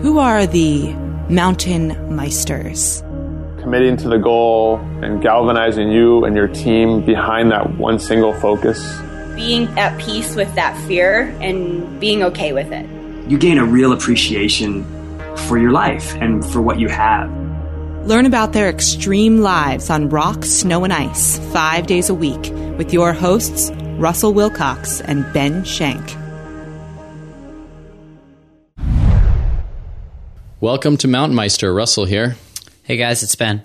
Who are the mountain meisters? Committing to the goal and galvanizing you and your team behind that one single focus. Being at peace with that fear and being okay with it. You gain a real appreciation for your life and for what you have. Learn about their extreme lives on rock, snow, and ice five days a week with your hosts, Russell Wilcox and Ben Shank. Welcome to Mountain Meister. Russell here. Hey guys, it's Ben.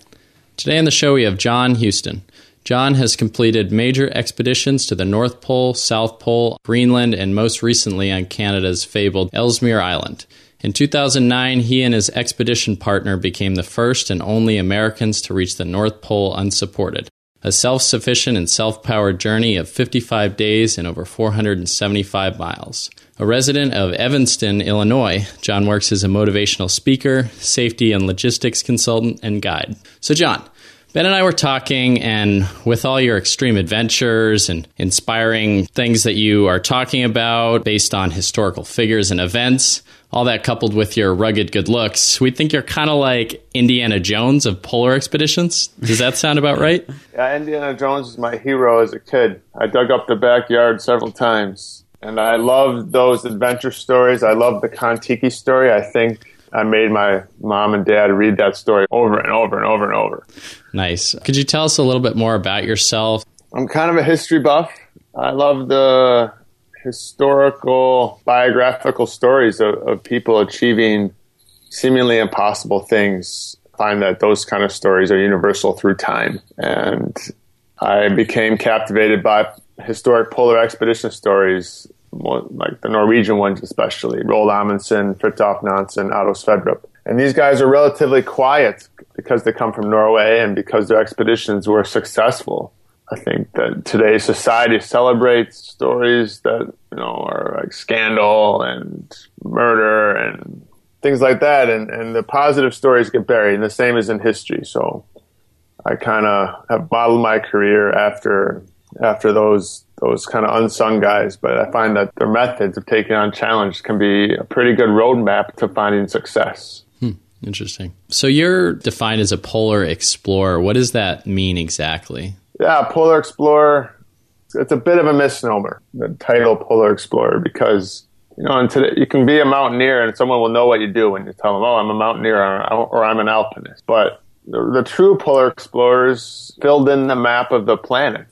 Today on the show we have John Huston. John has completed major expeditions to the North Pole, South Pole, Greenland, and most recently on Canada's fabled Ellesmere Island. In 2009, he and his expedition partner became the first and only Americans to reach the North Pole unsupported. A self sufficient and self powered journey of 55 days and over 475 miles. A resident of Evanston, Illinois, John works as a motivational speaker, safety and logistics consultant, and guide. So, John, Ben and I were talking, and with all your extreme adventures and inspiring things that you are talking about based on historical figures and events, all that coupled with your rugged good looks, we think you're kind of like Indiana Jones of polar expeditions. Does that sound about right? Yeah, Indiana Jones is my hero as a kid. I dug up the backyard several times, and I love those adventure stories. I love the Kon-Tiki story. I think I made my mom and dad read that story over and over and over and over. Nice. Could you tell us a little bit more about yourself? I'm kind of a history buff. I love the historical biographical stories of, of people achieving seemingly impossible things. I find that those kind of stories are universal through time. And I became captivated by historic polar expedition stories, like the Norwegian ones especially, Roald Amundsen, Fridtjof Nansen, Otto Sverdrup. And these guys are relatively quiet because they come from Norway and because their expeditions were successful. I think that today's society celebrates stories that you know are like scandal and murder and things like that, and and the positive stories get buried, and the same is in history. So I kind of have modeled my career after after those those kind of unsung guys, but I find that their methods of taking on challenge can be a pretty good roadmap to finding success. Hmm, interesting. So you're defined as a polar explorer. What does that mean exactly? Yeah, Polar Explorer. It's a bit of a misnomer, the title Polar Explorer, because you know, and today you can be a mountaineer and someone will know what you do when you tell them, "Oh, I'm a mountaineer" or, or "I'm an alpinist." But the, the, true polar explorers filled in the map of the planet,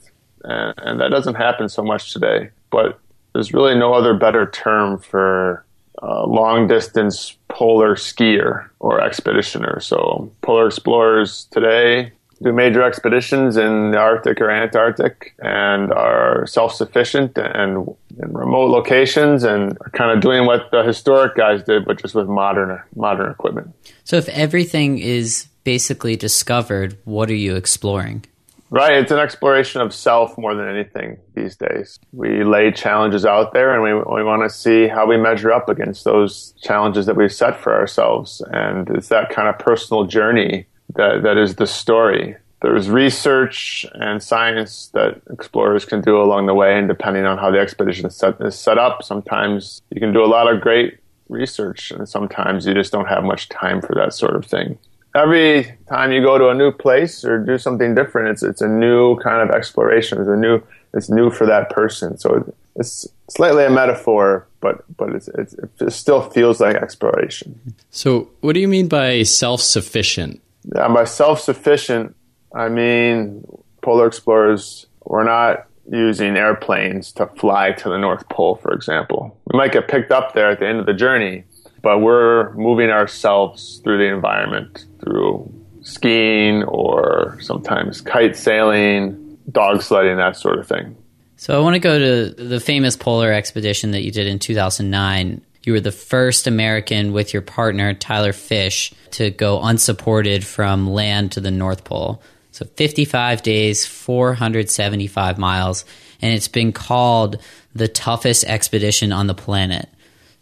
and, and that doesn't happen so much today. But there's really no other better term for uh, long distance polar skier or expeditioner. So polar explorers today do major expeditions in the Arctic or Antarctic and are self sufficient and in remote locations and are kind of doing what the historic guys did, but just with modern modern equipment. So, if everything is basically discovered, what are you exploring? Right, it's an exploration of self more than anything these days. We lay challenges out there and we, we want to see how we measure up against those challenges that we've set for ourselves. And it's that kind of personal journey that, that is the story. There's research and science that explorers can do along the way, and depending on how the expedition is set, is set up, sometimes you can do a lot of great research, and sometimes you just don't have much time for that sort of thing. Every time you go to a new place or do something different, it's it's a new kind of exploration. It's a new it's new for that person. So it's slightly a metaphor, but but it's, it's, it still feels like exploration. So, what do you mean by self sufficient? Yeah, by self sufficient, I mean polar explorers were not using airplanes to fly to the North Pole, for example. We might get picked up there at the end of the journey, but we're moving ourselves through the environment through skiing or sometimes kite sailing, dog sledding, that sort of thing. So I want to go to the famous polar expedition that you did in 2009. You were the first American with your partner, Tyler Fish, to go unsupported from land to the North Pole. So 55 days, 475 miles, and it's been called the toughest expedition on the planet.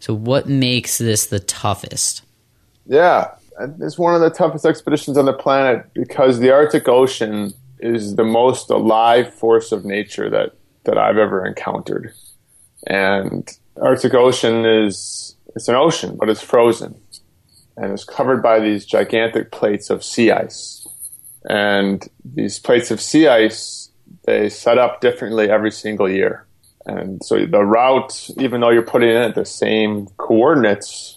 So, what makes this the toughest? Yeah, it's one of the toughest expeditions on the planet because the Arctic Ocean is the most alive force of nature that, that I've ever encountered. And Arctic Ocean is it's an ocean, but it's frozen. and it's covered by these gigantic plates of sea ice. And these plates of sea ice, they set up differently every single year. And so the route, even though you're putting in at the same coordinates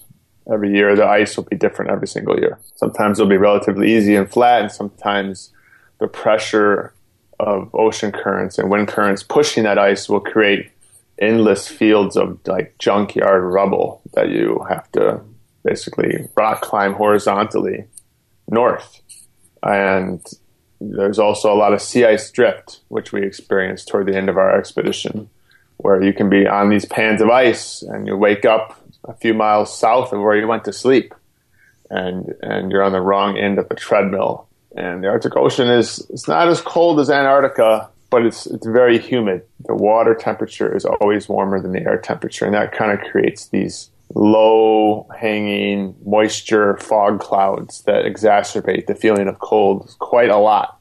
every year, the ice will be different every single year. Sometimes it'll be relatively easy and flat, and sometimes the pressure of ocean currents and wind currents pushing that ice will create endless fields of like junkyard rubble that you have to basically rock climb horizontally north. And there's also a lot of sea ice drift, which we experienced toward the end of our expedition, where you can be on these pans of ice and you wake up a few miles south of where you went to sleep. And, and you're on the wrong end of the treadmill. And the Arctic Ocean is, it's not as cold as Antarctica, but it's it's very humid. The water temperature is always warmer than the air temperature, and that kind of creates these low hanging moisture fog clouds that exacerbate the feeling of cold quite a lot.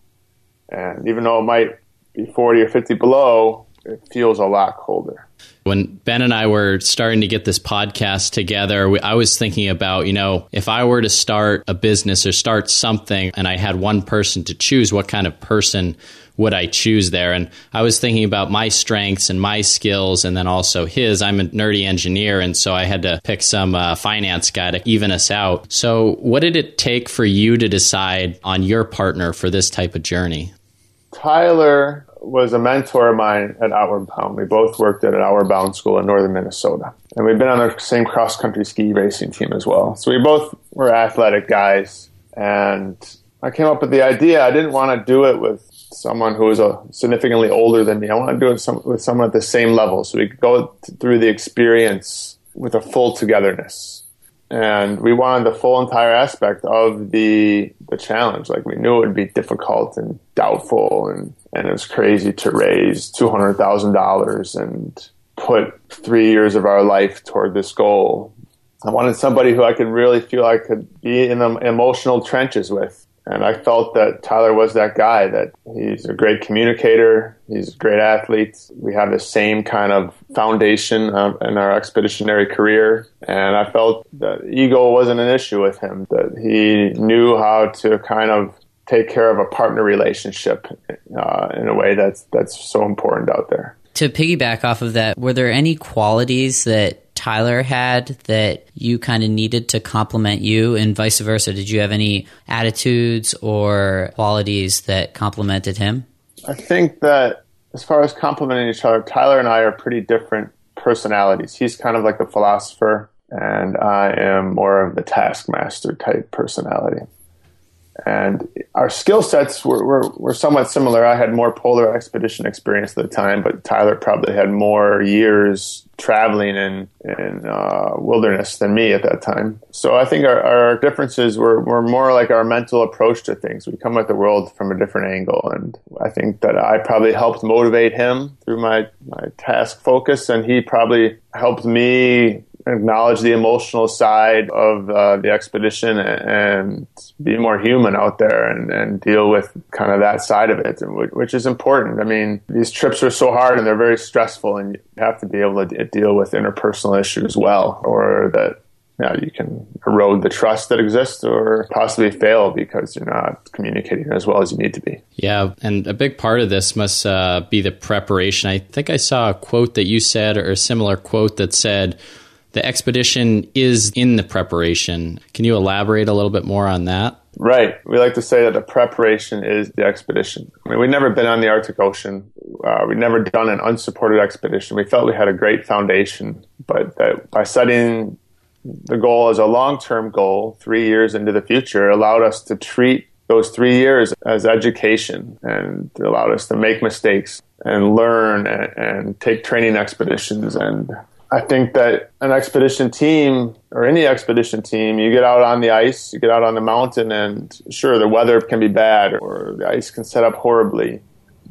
And even though it might be 40 or 50 below, it feels a lot colder. When Ben and I were starting to get this podcast together, I was thinking about, you know, if I were to start a business or start something and I had one person to choose, what kind of person would I choose there? And I was thinking about my strengths and my skills, and then also his. I'm a nerdy engineer, and so I had to pick some uh, finance guy to even us out. So, what did it take for you to decide on your partner for this type of journey? Tyler was a mentor of mine at Outward Bound. We both worked at an Outward Bound school in northern Minnesota. And we've been on the same cross country ski racing team as well. So we both were athletic guys. And I came up with the idea. I didn't want to do it with someone who is a significantly older than me. I want to do it with someone at the same level so we could go through the experience with a full togetherness. And we wanted the full entire aspect of the the challenge. Like we knew it would be difficult and doubtful, and and it was crazy to raise two hundred thousand dollars and put three years of our life toward this goal. I wanted somebody who I could really feel I could be in the emotional trenches with and I felt that Tyler was that guy, that he's a great communicator, he's a great athlete. We have the same kind of foundation uh, in our expeditionary career. And I felt that ego wasn't an issue with him, that he knew how to kind of take care of a partner relationship uh, in a way that's, that's so important out there. To piggyback off of that, were there any qualities that Tyler had that you kind of needed to complement you, and vice versa? Did you have any attitudes or qualities that complemented him? I think that as far as complementing each other, Tyler and I are pretty different personalities. He's kind of like the philosopher, and I am more of the taskmaster type personality and our skill sets were, were, were, somewhat similar. I had more polar expedition experience at the time, but Tyler probably had more years traveling in, in uh, wilderness than me at that time. So I think our, our differences were, were more like our mental approach to things. We come at the world from a different angle, and I think that I probably helped motivate him through my, my task focus, and he probably helped me acknowledge the emotional side of uh, the expedition and be more human out there and, and deal with kind of that side of it, which is important. I mean, these trips are so hard and they're very stressful, and you have to be able to deal with interpersonal issues well, or that you, know, you can erode the trust that exists or possibly fail because you're not communicating as well as you need to be. Yeah, and a big part of this must uh, be the preparation. I think I saw a quote that you said, or a similar quote that said, the expedition is in the preparation. Can you elaborate a little bit more on that? Right. We like to say that the preparation is the expedition. I mean, we've never been on the Arctic Ocean. Uh, we've never done an unsupported expedition. We felt we had a great foundation, but by setting the goal as a long term goal, three years into the future, allowed us to treat those three years as education and allowed us to make mistakes and learn and, and take training expeditions and I think that an expedition team or any expedition team, you get out on the ice, you get out on the mountain, and sure, the weather can be bad or the ice can set up horribly.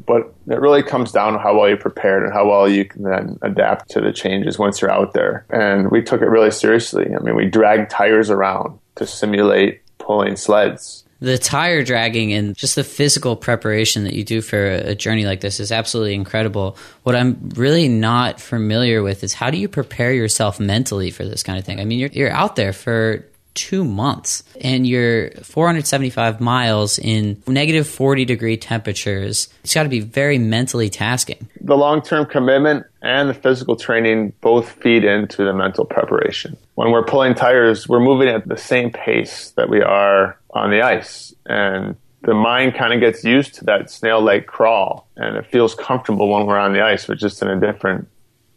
But it really comes down to how well you're prepared and how well you can then adapt to the changes once you're out there. And we took it really seriously. I mean, we dragged tires around to simulate pulling sleds the tire dragging and just the physical preparation that you do for a journey like this is absolutely incredible. What I'm really not familiar with is how do you prepare yourself mentally for this kind of thing? I mean, you're, you're out there for two months. And you're 475 miles in negative 40 degree temperatures. It's got to be very mentally tasking. The long term commitment and the physical training both feed into the mental preparation. When we're pulling tires, we're moving at the same pace that we are on the ice. And the mind kind of gets used to that snail like crawl and it feels comfortable when we're on the ice, but just in a different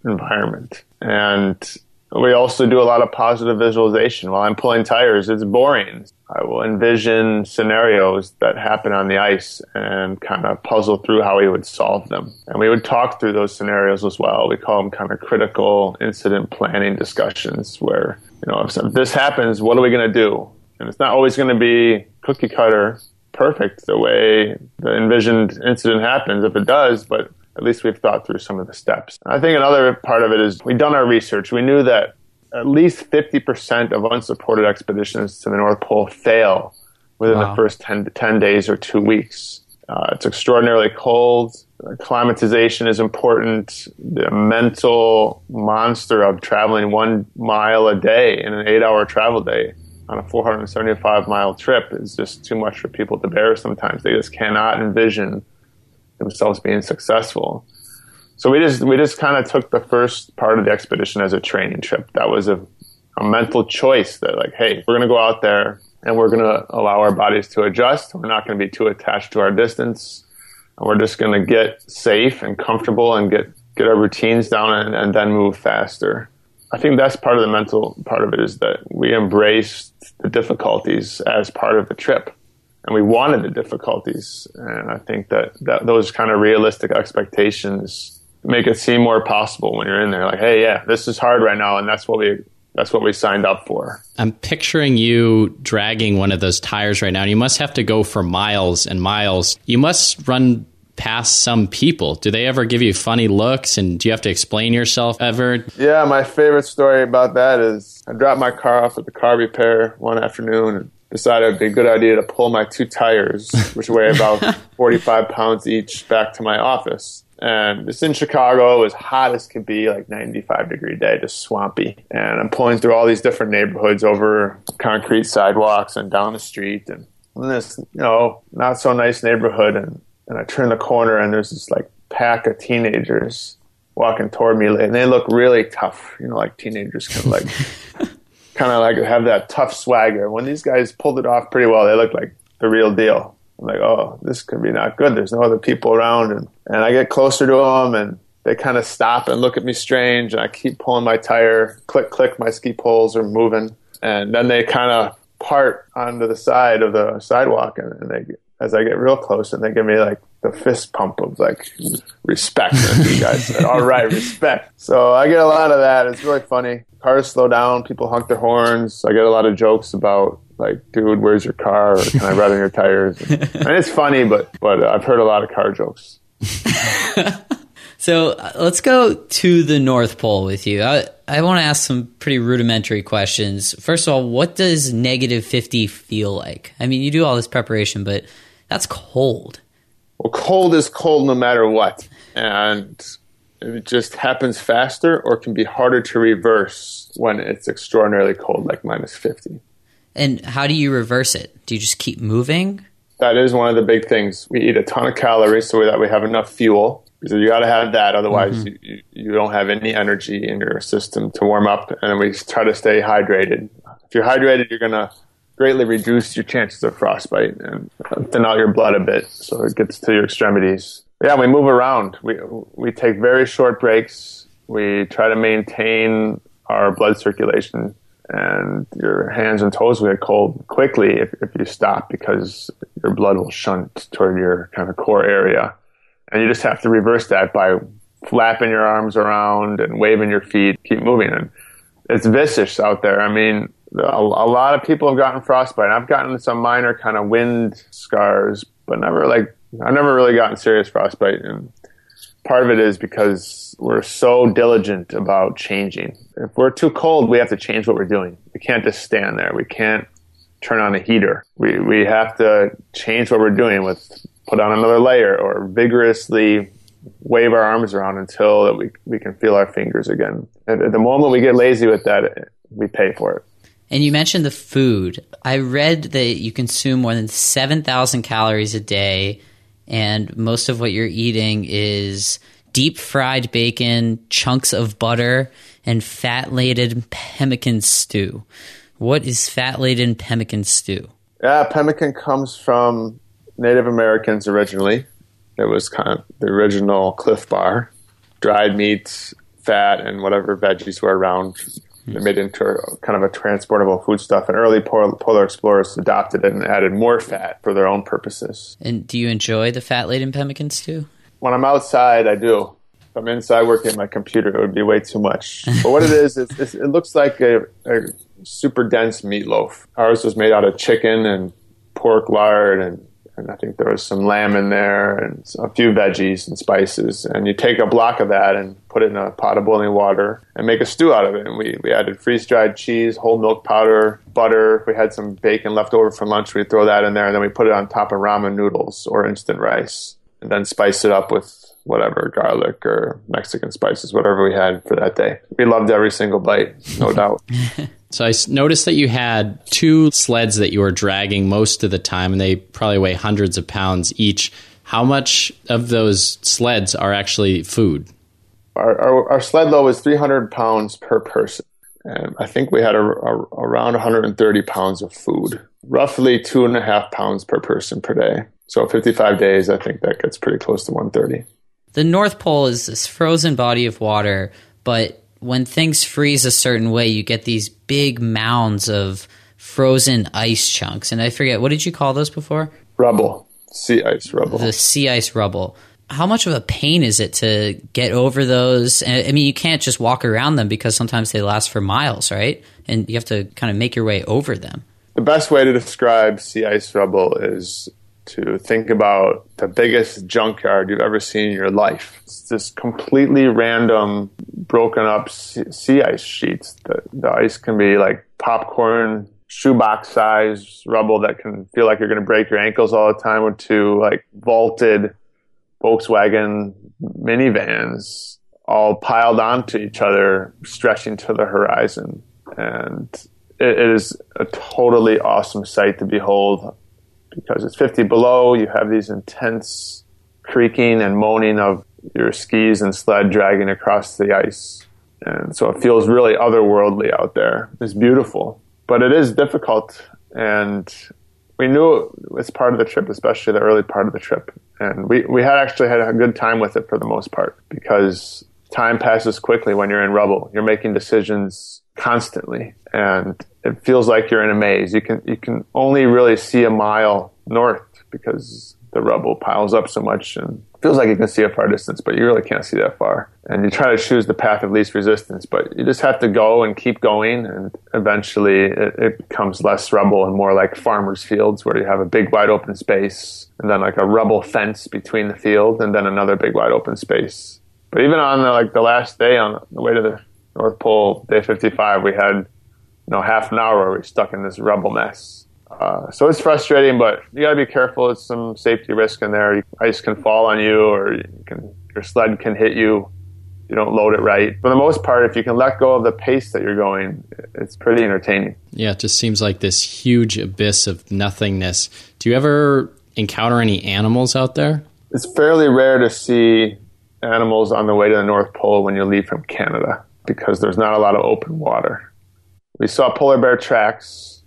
environment. And we also do a lot of positive visualization. While I'm pulling tires, it's boring. I will envision scenarios that happen on the ice and kind of puzzle through how we would solve them. And we would talk through those scenarios as well. We call them kind of critical incident planning discussions where, you know, if this happens, what are we going to do? And it's not always going to be cookie cutter perfect the way the envisioned incident happens if it does, but at least we've thought through some of the steps. I think another part of it is we've done our research. We knew that at least 50% of unsupported expeditions to the North Pole fail within wow. the first 10, 10 days or two weeks. Uh, it's extraordinarily cold. Acclimatization is important. The mental monster of traveling one mile a day in an eight hour travel day on a 475 mile trip is just too much for people to bear sometimes. They just cannot envision themselves being successful. So we just we just kind of took the first part of the expedition as a training trip. That was a, a mental choice that like, hey, we're going to go out there and we're going to allow our bodies to adjust. We're not going to be too attached to our distance. And we're just going to get safe and comfortable and get get our routines down and, and then move faster. I think that's part of the mental part of it is that we embraced the difficulties as part of the trip and we wanted the difficulties. And I think that, that those kind of realistic expectations make it seem more possible when you're in there. Like, hey, yeah, this is hard right now, and that's what we that's what we signed up for. I'm picturing you dragging one of those tires right now, and you must have to go for miles and miles. You must run past some people. Do they ever give you funny looks, and do you have to explain yourself ever? Yeah, my favorite story about that is I dropped my car off at the car repair one afternoon. Decided it'd be a good idea to pull my two tires, which weigh about 45 pounds each, back to my office. And it's in Chicago. It was hot as could be, like 95 degree day, just swampy. And I'm pulling through all these different neighborhoods over concrete sidewalks and down the street. And in this, you know, not so nice neighborhood. And, and I turn the corner and there's this like pack of teenagers walking toward me. And they look really tough, you know, like teenagers kind of like kind of like have that tough swagger. When these guys pulled it off pretty well, they looked like the real deal. I'm like, oh, this could be not good. There's no other people around, and and I get closer to them, and they kind of stop and look at me strange, and I keep pulling my tire, click, click, my ski poles are moving, and then they kind of part onto the side of the sidewalk, and, and they as I get real close, and they give me like the fist pump of like respect. you guys said, all right, respect. So I get a lot of that. It's really funny. Cars slow down, people honk their horns. I get a lot of jokes about like, dude, where's your car? Or can I ride on your tires? And, and it's funny, but but I've heard a lot of car jokes. so uh, let's go to the North Pole with you. I, I want to ask some pretty rudimentary questions. First of all, what does negative 50 feel like? I mean, you do all this preparation, but that's cold. Well, cold is cold no matter what. And it just happens faster or can be harder to reverse when it's extraordinarily cold, like minus 50. And how do you reverse it? Do you just keep moving? That is one of the big things. We eat a ton of calories so that we have enough fuel. So you got to have that, otherwise mm-hmm. you, you don't have any energy in your system to warm up. And we try to stay hydrated. If you're hydrated, you're going to greatly reduce your chances of frostbite and thin out your blood a bit so it gets to your extremities. Yeah, we move around. We we take very short breaks. We try to maintain our blood circulation and your hands and toes will get cold quickly if, if you stop because your blood will shunt toward your kind of core area. And you just have to reverse that by flapping your arms around and waving your feet, keep moving. And it's vicious out there. I mean, a, a lot of people have gotten frostbite. I've gotten some minor kind of wind scars, but never like I've never really gotten serious frostbite. And part of it is because we're so diligent about changing. If we're too cold, we have to change what we're doing. We can't just stand there. We can't turn on a heater. We we have to change what we're doing with put on another layer or vigorously wave our arms around until we we can feel our fingers again. At, at the moment we get lazy with that, we pay for it. And you mentioned the food. I read that you consume more than 7,000 calories a day, and most of what you're eating is deep fried bacon, chunks of butter, and fat laden pemmican stew. What is fat laden pemmican stew? Yeah, pemmican comes from Native Americans originally. It was kind of the original Clif Bar, dried meats, fat, and whatever veggies were around. They made it into a, kind of a transportable foodstuff, and early polar, polar explorers adopted it and added more fat for their own purposes. And do you enjoy the fat laden pemmican stew? When I'm outside, I do. If I'm inside working at my computer, it would be way too much. But what it is, is, is it looks like a, a super dense meatloaf. Ours was made out of chicken and pork lard and and I think there was some lamb in there and a few veggies and spices. And you take a block of that and put it in a pot of boiling water and make a stew out of it. And we, we added freeze dried cheese, whole milk powder, butter. We had some bacon left over from lunch, we'd throw that in there. And then we put it on top of ramen noodles or instant rice and then spice it up with whatever garlic or Mexican spices, whatever we had for that day. We loved every single bite, no doubt. So I noticed that you had two sleds that you were dragging most of the time, and they probably weigh hundreds of pounds each. How much of those sleds are actually food? Our, our, our sled load was 300 pounds per person. And I think we had a, a, around 130 pounds of food, roughly two and a half pounds per person per day. So 55 days, I think that gets pretty close to 130. The North Pole is this frozen body of water, but when things freeze a certain way, you get these big mounds of frozen ice chunks. And I forget, what did you call those before? Rubble, sea ice rubble. The sea ice rubble. How much of a pain is it to get over those? I mean, you can't just walk around them because sometimes they last for miles, right? And you have to kind of make your way over them. The best way to describe sea ice rubble is to think about the biggest junkyard you've ever seen in your life. It's this completely random, broken up sea ice sheets. The, the ice can be like popcorn, shoebox size rubble that can feel like you're going to break your ankles all the time, to like vaulted Volkswagen minivans all piled onto each other, stretching to the horizon. And it is a totally awesome sight to behold because it's 50 below. You have these intense creaking and moaning of your skis and sled dragging across the ice. And so it feels really otherworldly out there. It's beautiful, but it is difficult. And we knew it's part of the trip, especially the early part of the trip. And we, we had actually had a good time with it for the most part because time passes quickly when you're in rubble. You're making decisions constantly and it feels like you're in a maze. You can you can only really see a mile north because the rubble piles up so much and feels like you can see a far distance, but you really can't see that far. And you try to choose the path of least resistance, but you just have to go and keep going, and eventually it, it becomes less rubble and more like farmers' fields where you have a big wide open space and then like a rubble fence between the field and then another big wide open space. But even on the, like the last day on the way to the North Pole, day 55, we had you know, half an hour we're stuck in this rubble mess. Uh, so it's frustrating, but you got to be careful. It's some safety risk in there. Ice can fall on you, or you can, your sled can hit you. You don't load it right. For the most part, if you can let go of the pace that you're going, it's pretty entertaining. Yeah, it just seems like this huge abyss of nothingness. Do you ever encounter any animals out there? It's fairly rare to see animals on the way to the North Pole when you leave from Canada because there's not a lot of open water we saw polar bear tracks,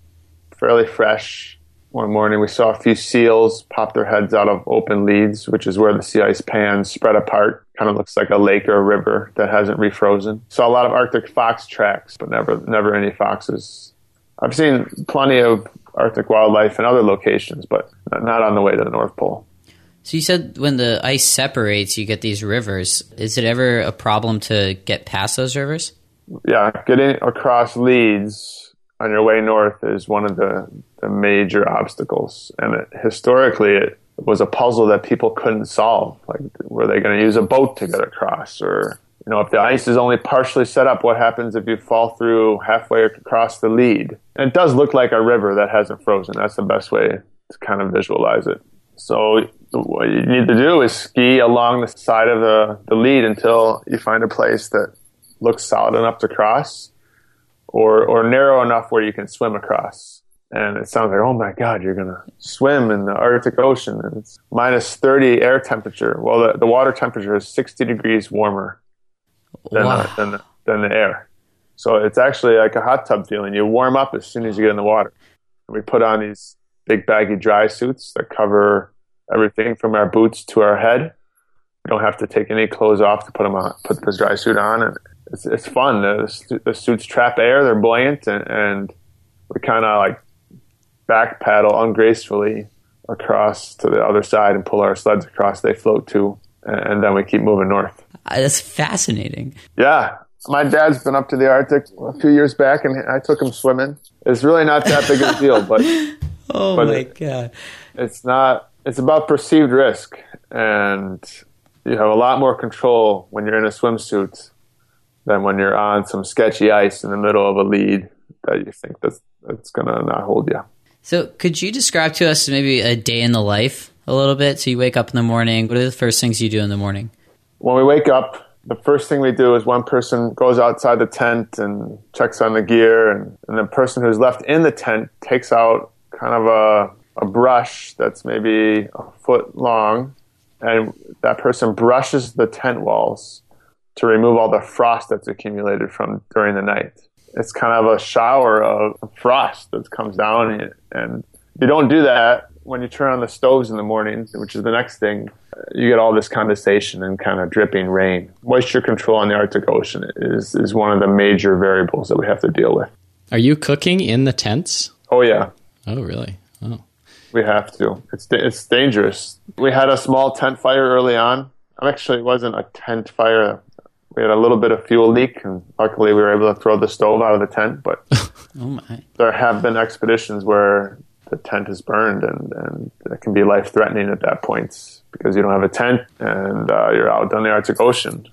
fairly fresh. One morning, we saw a few seals pop their heads out of open leads, which is where the sea ice pans spread apart. Kind of looks like a lake or a river that hasn't refrozen. Saw a lot of Arctic fox tracks, but never, never any foxes. I've seen plenty of Arctic wildlife in other locations, but not on the way to the North Pole. So you said when the ice separates, you get these rivers. Is it ever a problem to get past those rivers? Yeah, getting across leads on your way north is one of the, the major obstacles. And it, historically, it was a puzzle that people couldn't solve. Like, were they going to use a boat to get across? Or, you know, if the ice is only partially set up, what happens if you fall through halfway across the lead? And it does look like a river that hasn't frozen. That's the best way to kind of visualize it. So what you need to do is ski along the side of the, the lead until you find a place that looks solid enough to cross. or or narrow enough where you can swim across. And it sounds like, oh my God, you're gonna swim in the Arctic Ocean, and it's minus 30 air temperature. Well, the, the water temperature is 60 degrees warmer than, Wow. the, than, the, than the air. So it's actually like a hot tub feeling. You warm up as soon as you get in the water. We put on these big baggy dry suits that cover everything from our boots to our head. You don't have to take any clothes off to put them on. Put this dry suit on, and it's it's fun. The, the suits trap air. They're buoyant, and, and we kind of like back paddle ungracefully across to the other side and pull our sleds across. They float too, and, then we keep moving north. Uh, That's fascinating. Yeah. My dad's been up to the Arctic a few years back and I took him swimming. It's really not that big of a deal, but Oh But my it- god. it's not, it's about perceived risk. And you have a lot more control when you're in a swimsuit than when you're on some sketchy ice in the middle of a lead that you think that's, that's going to not hold you. So, could you describe to us maybe a day in the life a little bit? So, you wake up in the morning. What are the first things you do in the morning? when we wake up, the first thing we do is one person goes outside the tent and checks on the gear, and, and the person who's left in the tent takes out kind of a, a brush that's maybe a foot long, and that person brushes the tent walls to remove all the frost that's accumulated from during the night. It's kind of a shower of frost that comes down, and you don't do that when you turn on the stoves in the morning, which is the next thing. You get all this condensation and kind of dripping rain. Moisture control on the Arctic Ocean is is one of the major variables that we have to deal with. Are you cooking in the tents? Oh yeah, Oh, really? Oh. we have to. It's it's dangerous. We had a small tent fire early on. I'm actually, it wasn't a tent fire. We had a little bit of fuel leak, and luckily we were able to throw the stove out of the tent. But Oh my. there have been expeditions where the tent is burned, and, and it can be life threatening at that point because you don't have a tent and uh, you're out on the Arctic Ocean.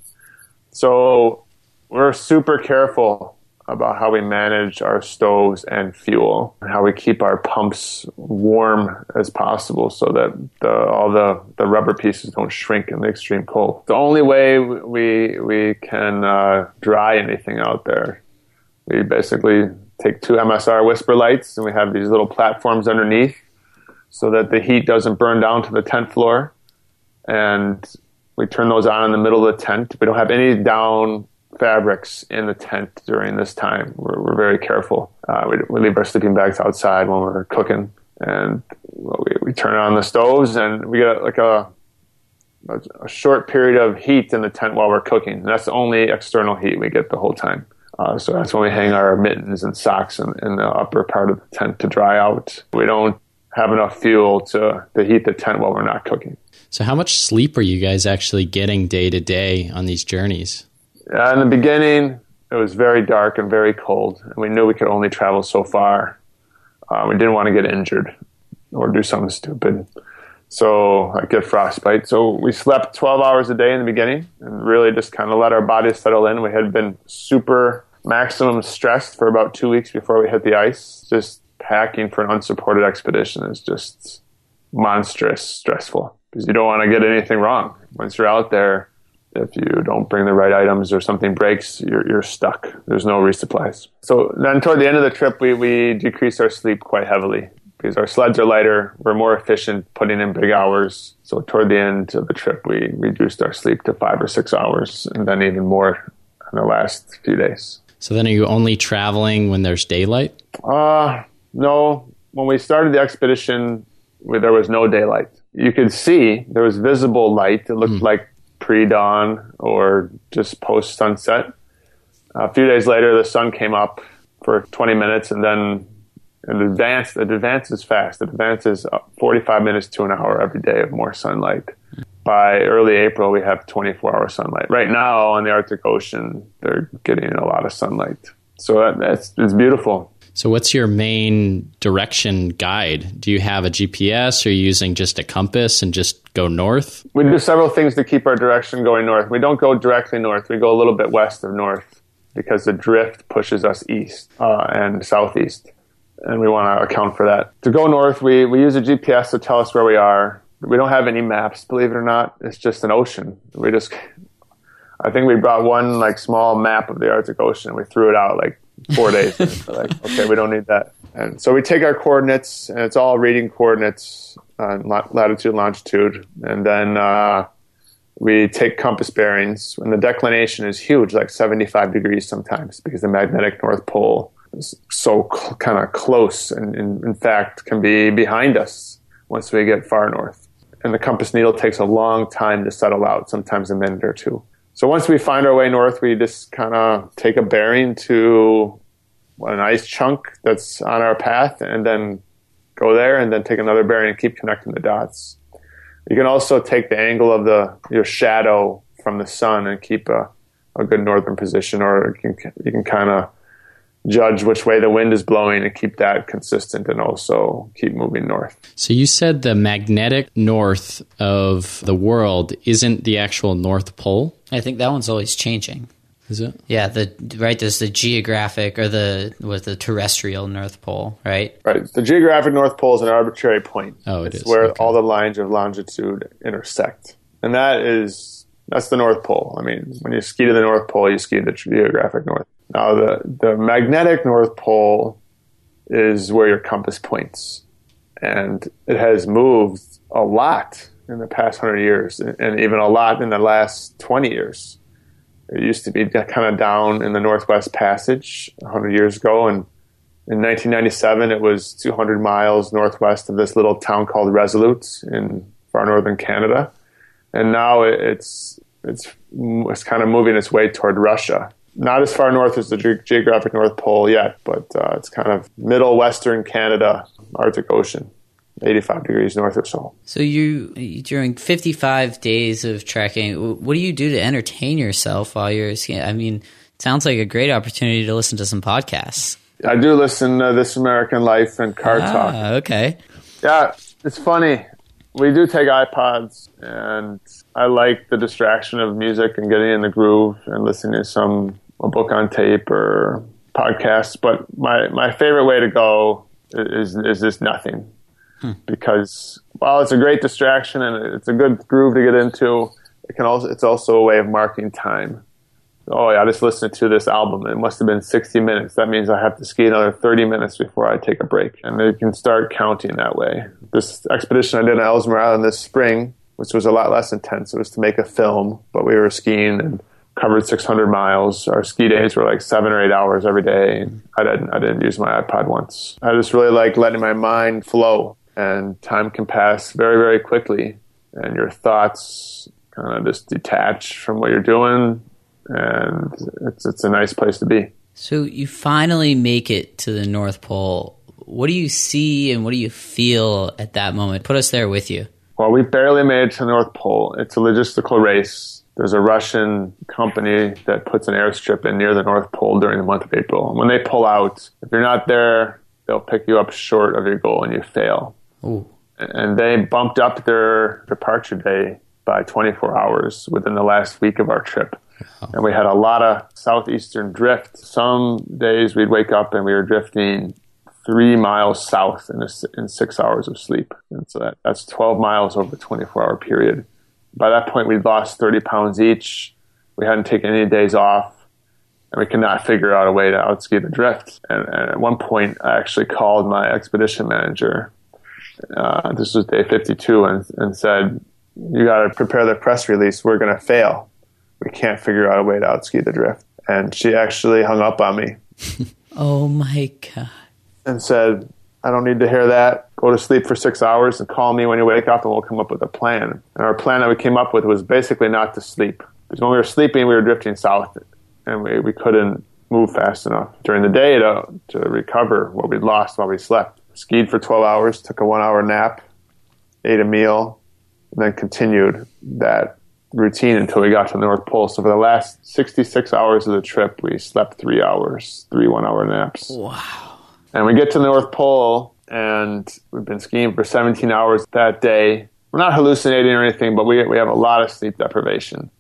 So we're super careful about how we manage our stoves and fuel, how we keep our pumps warm as possible so that the, all the, the rubber pieces don't shrink in the extreme cold. The only way we, we can uh, dry anything out there we basically take two MSR WhisperLites and we have these little platforms underneath so that the heat doesn't burn down to the tent floor. And we turn those on in the middle of the tent. We don't have any down fabrics in the tent during this time. We're, we're very careful. Uh, we, we leave our sleeping bags outside when we're cooking. And we, we turn on the stoves and we get like a, a, a short period of heat in the tent while we're cooking. And that's the only external heat we get the whole time. Uh, so that's when we hang our mittens and socks in, in the upper part of the tent to dry out. We don't have enough fuel to, to heat the tent while we're not cooking. So, how much sleep are you guys actually getting day to day on these journeys? Uh, in the beginning, it was very dark and very cold, and we knew we could only travel so far. Uh, we didn't want to get injured or do something stupid. So, I get frostbite. So, we slept 12 hours a day in the beginning and really just kind of let our bodies settle in. We had been super maximum stressed for about two weeks before we hit the ice. Just packing for an unsupported expedition is just monstrous stressful because you don't want to get anything wrong. Once you're out there, if you don't bring the right items or something breaks, you're, you're stuck. There's no resupplies. So then toward the end of the trip, we, we decrease our sleep quite heavily because our sleds are lighter. We're more efficient putting in big hours. So toward the end of the trip, we reduced our sleep to five or six hours and then even more in the last few days. So, then are you only traveling when there's daylight? Uh, no. When we started the expedition, there was no daylight. You could see there was visible light. It looked like pre-dawn or just post-sunset. A few days later, the sun came up for 20 minutes, and then it advanced. It advances fast. It advances 45 minutes to an hour every day of more sunlight. By early April, we have 24-hour sunlight. Right now, on the Arctic Ocean, they're getting a lot of sunlight, so uh, that, that's it's beautiful. So, what's your main direction guide? Do you have a GPS? Or are you using just a compass and just go north? We do several things to keep our direction going north. We don't go directly north. We go a little bit west of north because the drift pushes us east uh, and southeast, and we want to account for that. To go north, we, we use a GPS to tell us where we are. We don't have any maps, believe it or not. It's just an ocean. We just, I think we brought one like small map of the Arctic Ocean. We threw it out like four days. Like, okay, we don't need that. And so we take our coordinates, and it's all reading coordinates on latitude, longitude, and then uh, we take compass bearings. And the declination is huge, like 75 degrees sometimes, because the magnetic North Pole is so cl- kind of close, and, and in fact can be behind us once we get far north. And the compass needle takes a long time to settle out, sometimes a minute or two. So once we find our way north, we just kind of take a bearing to an ice chunk that's on our path and then go there and then take another bearing and keep connecting the dots. You can also take the angle of the your shadow from the sun and keep a, a good northern position or you can, you can kind of judge which way the wind is blowing and keep that consistent and also keep moving north. So you said the magnetic north of the world isn't the actual North Pole? I think that one's always changing. Is it? Yeah, the right there's the geographic or the with the terrestrial North Pole, right? Right. The geographic North Pole is an arbitrary point. Oh, it it's is. where Okay. all the lines of longitude intersect. And that is that's the North Pole. I mean, when you ski to the North Pole, you ski to the geographic north. Now the the magnetic North Pole is where your compass points. And it has moved a lot in the past 100 years and even a lot in the last 20 years. It used to be kind of down in the Northwest Passage 100 years ago, and in 1997 it was 200 miles northwest of this little town called Resolute in far northern Canada, and now it's it's it's kind of moving its way toward Russia. Not as far north as the ge- geographic North Pole yet, but uh, it's kind of middle western Canada, Arctic Ocean, 85 degrees north or so. So you during 55 days of trekking, what do you do to entertain yourself while you're skiing? I mean, it sounds like a great opportunity to listen to some podcasts. I do listen to This American Life and Car Talk. Ah, okay. Yeah, it's funny. We do take iPods, and I like the distraction of music and getting in the groove and listening to some a book on tape or podcasts. But my my favorite way to go is is just nothing, hmm. because while it's a great distraction and it's a good groove to get into, it can also it's also a way of marking time. Oh yeah, I just listened to this album. It must have been 60 minutes. That means I have to ski another 30 minutes before I take a break. And you can start counting that way. This expedition I did on Ellesmere Island this spring, which was a lot less intense, it was to make a film, but we were skiing and covered 600 miles. Our ski days were like seven or eight hours every day. I didn't, I didn't use my iPod once. I just really like letting my mind flow and time can pass very, very quickly. And your thoughts kind of just detach from what you're doing and it's it's a nice place to be. So you finally make it to the North Pole. What do you see and what do you feel at that moment? Put us there with you. Well, we barely made it to the North Pole. It's a logistical race. There's a Russian company that puts an airstrip in near the North Pole during the month of April. And when they pull out, if you're not there, they'll pick you up short of your goal and you fail. Ooh. And they bumped up their departure day by 24 hours within the last week of our trip. And we had a lot of southeastern drift. Some days we'd wake up and we were drifting three miles south in, a, in six hours of sleep. And so that, that's 12 miles over a 24 hour period. By that point, we'd lost 30 pounds each. We hadn't taken any days off. And we could not figure out a way to outski the drift. And, and at one point, I actually called my expedition manager. Uh, this was day 52 and, and said, You got to prepare the press release. We're going to fail we can't figure out a way to outski the drift. And she actually hung up on me Oh my god. and said, I don't need to hear that. Go to sleep for six hours and call me when you wake up and we'll come up with a plan. And our plan that we came up with was basically not to sleep. Because when we were sleeping, we were drifting south and we, we couldn't move fast enough during the day to, to recover what we'd lost while we slept. Skied for 12 hours, took a one hour nap, ate a meal, and then continued that routine until we got to the North Pole. So for the last 66 hours of the trip, we slept three hours, three one hour naps. Wow. And we get to the North Pole and we've been skiing for 17 hours that day. We're not hallucinating or anything, but we, we have a lot of sleep deprivation.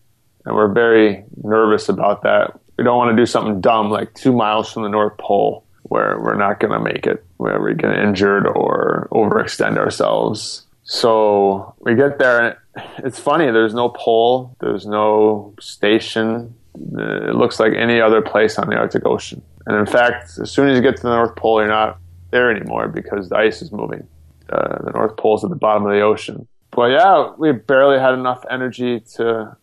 And we're very nervous about that. We don't want to do something dumb like two miles from the North Pole where we're not going to make it, where we get injured or overextend ourselves. So we get there and it's funny. There's no pole. There's no station. it looks like any other place on the Arctic Ocean. And in fact, as soon as you get to the North Pole, you're not there anymore because the ice is moving. Uh, the North Pole's at the bottom of the ocean. But yeah, we barely had enough energy to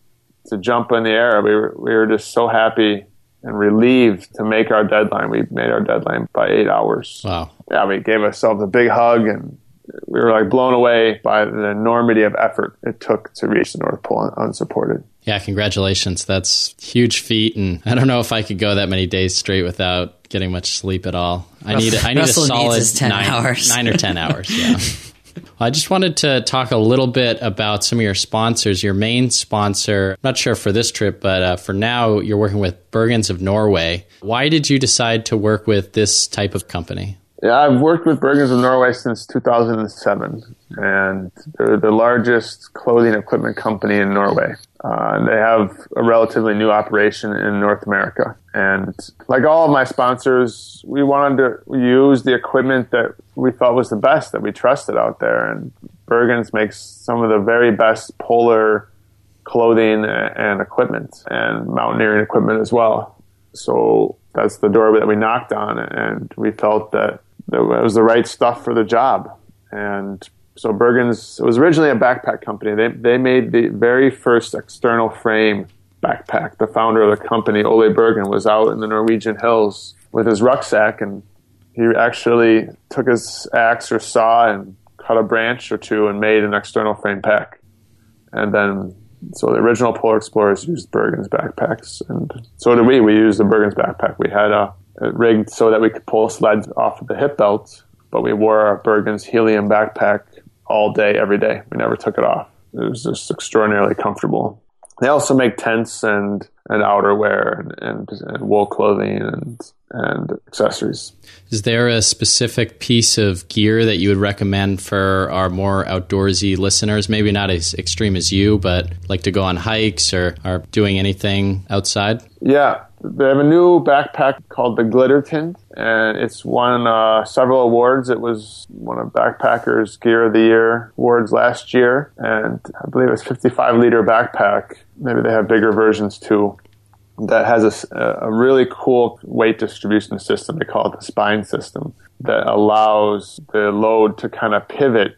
to jump in the air. We were, we were just so happy and relieved to make our deadline. We made our deadline by eight hours. Wow. Yeah, we gave ourselves a big hug and we were like blown away by the enormity of effort it took to reach the North Pole unsupported. Yeah, congratulations. That's huge feat, and I don't know if I could go that many days straight without getting much sleep at all. I need I need Russell a solid needs 10 nine, hours. nine or ten hours. Yeah. I just wanted to talk a little bit about some of your sponsors. Your main sponsor, I'm not sure for this trip, but uh, for now, you're working with Bergans of Norway. Why did you decide to work with this type of company? Yeah, I've worked with Bergans of Norway since 2007, and they're the largest clothing equipment company in Norway. Uh, they have a relatively new operation in North America. And like all of my sponsors, we wanted to use the equipment that we thought was the best, that we trusted out there. And Bergans makes some of the very best polar clothing and equipment and mountaineering equipment as well. So that's the door that we knocked on, and we felt that it was the right stuff for the job. And so Bergans was originally a backpack company. They they made the very first external frame backpack. The founder of the company, Ole Bergan, was out in the Norwegian hills with his rucksack, and he actually took his axe or saw and cut a branch or two and made an external frame pack. And then, so the original Polar Explorers used Bergans backpacks, and so did we. We used the Bergans backpack. We had a Uh, rigged so that we could pull sleds off of the hip belt, but we wore our Bergans helium backpack all day, every day. We never took it off. It was just extraordinarily comfortable. They also make tents and, and outerwear and, and, and wool clothing and, and accessories. Is there a specific piece of gear that you would recommend for our more outdoorsy listeners? Maybe not as extreme as you, but like to go on hikes or are doing anything outside? Yeah, they have a new backpack called the Glittertind, and it's won uh, several awards. It was one of Backpackers Gear of the Year awards last year, and I believe it's 55 liter backpack. Maybe they have bigger versions too. That has a, a really cool weight distribution system. They call it the spine system that allows the load to kind of pivot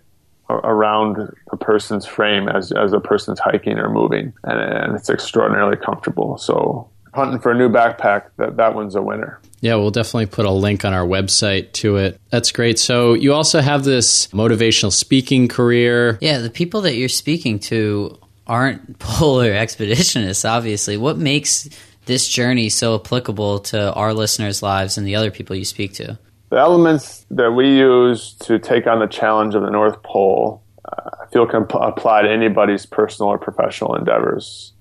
around a person's frame as, as a person's hiking or moving. And, and it's extraordinarily comfortable. So hunting for a new backpack, that, that one's a winner. Yeah, we'll definitely put a link on our website to it. That's great. So you also have this motivational speaking career. Yeah, the people that you're speaking to aren't polar expeditionists, obviously. What makes this journey so applicable to our listeners' lives and the other people you speak to? The elements that we use to take on the challenge of the North Pole, uh, I feel can p- apply to anybody's personal or professional endeavors.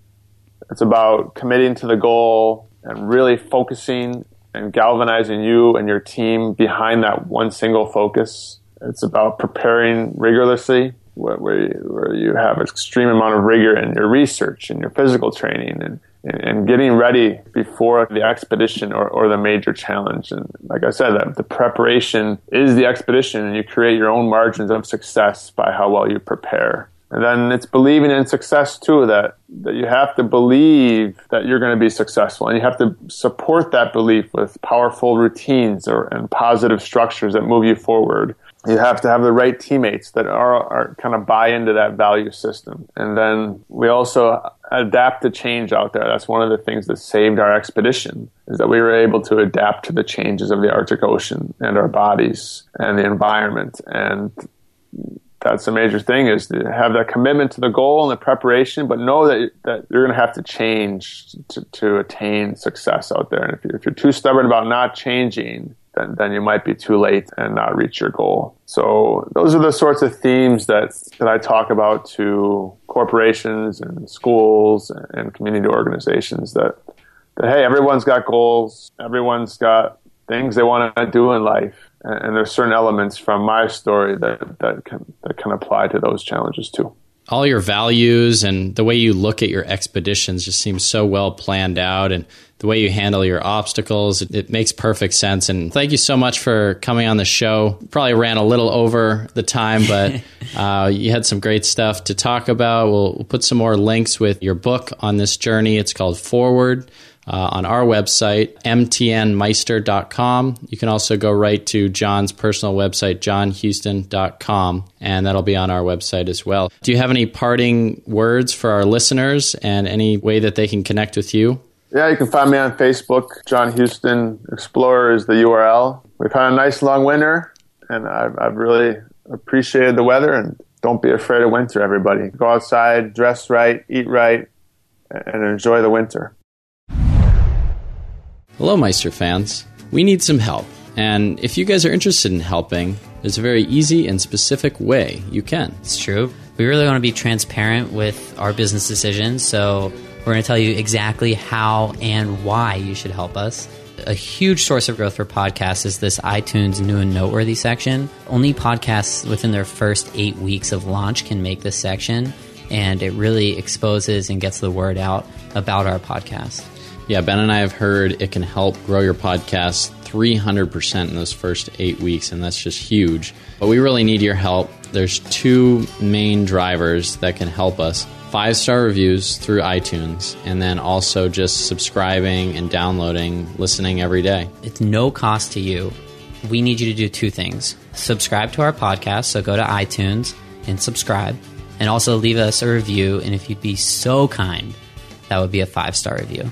It's about committing to the goal and really focusing and galvanizing you and your team behind that one single focus. It's about preparing rigorously, where, you, where you have an extreme amount of rigor in your research and your physical training and, and getting ready before the expedition or, or the major challenge. And like I said, the preparation is the expedition and you create your own margins of success by how well you prepare. And then it's believing in success too, that, that you have to believe that you're going to be successful. And you have to support that belief with powerful routines or, and positive structures that move you forward. You have to have the right teammates that are, are kind of buy into that value system. And then we also adapt to change out there. That's one of the things that saved our expedition is that we were able to adapt to the changes of the Arctic Ocean and our bodies and the environment. And that's a major thing is to have that commitment to the goal and the preparation, but know that, that you're going to have to change to, to attain success out there. And if, you, if you're too stubborn about not changing, then, then you might be too late and not reach your goal. So those are the sorts of themes that, that I talk about to corporations and schools and community organizations that, that, hey, everyone's got goals. Everyone's got things they want to do in life and there's certain elements from my story that that can that can apply to those challenges too. all your values and the way you look at your expeditions just seems so well planned out and the way you handle your obstacles it, it, makes perfect sense. And thank you so much for coming on the show. Probably ran a little over the time but uh, you had some great stuff to talk about. We'll, we'll put some more links with your book on this journey. It's called forward uh, on our website, mtnmeister.com. You can also go right to John's personal website, johnhuston.com, and that'll be on our website as well. Do you have any parting words for our listeners and any way that they can connect with you? Yeah, you can find me on Facebook. John Huston Explorer is the URL. We've had a nice long winter, and I've, I've really appreciated the weather. And don't be afraid of winter, everybody. Go outside, dress right, eat right, and enjoy the winter. Hello, Meister fans. We need some help. And if you guys are interested in helping, there's a very easy and specific way you can. It's true. We really want to be transparent with our business decisions, so we're going to tell you exactly how and why you should help us. A huge source of growth for podcasts is this iTunes new and noteworthy section. Only podcasts within their first eight weeks of launch can make this section, and it really exposes and gets the word out about our podcast. Yeah, Ben and I have heard it can help grow your podcast 300% in those first eight weeks, and that's just huge. But we really need your help. There's two main drivers that can help us five star reviews through iTunes, and then also just subscribing and downloading, listening every day. It's no cost to you. We need you to do two things subscribe to our podcast, so go to iTunes and subscribe, and also leave us a review. And if you'd be so kind, that would be a five star review.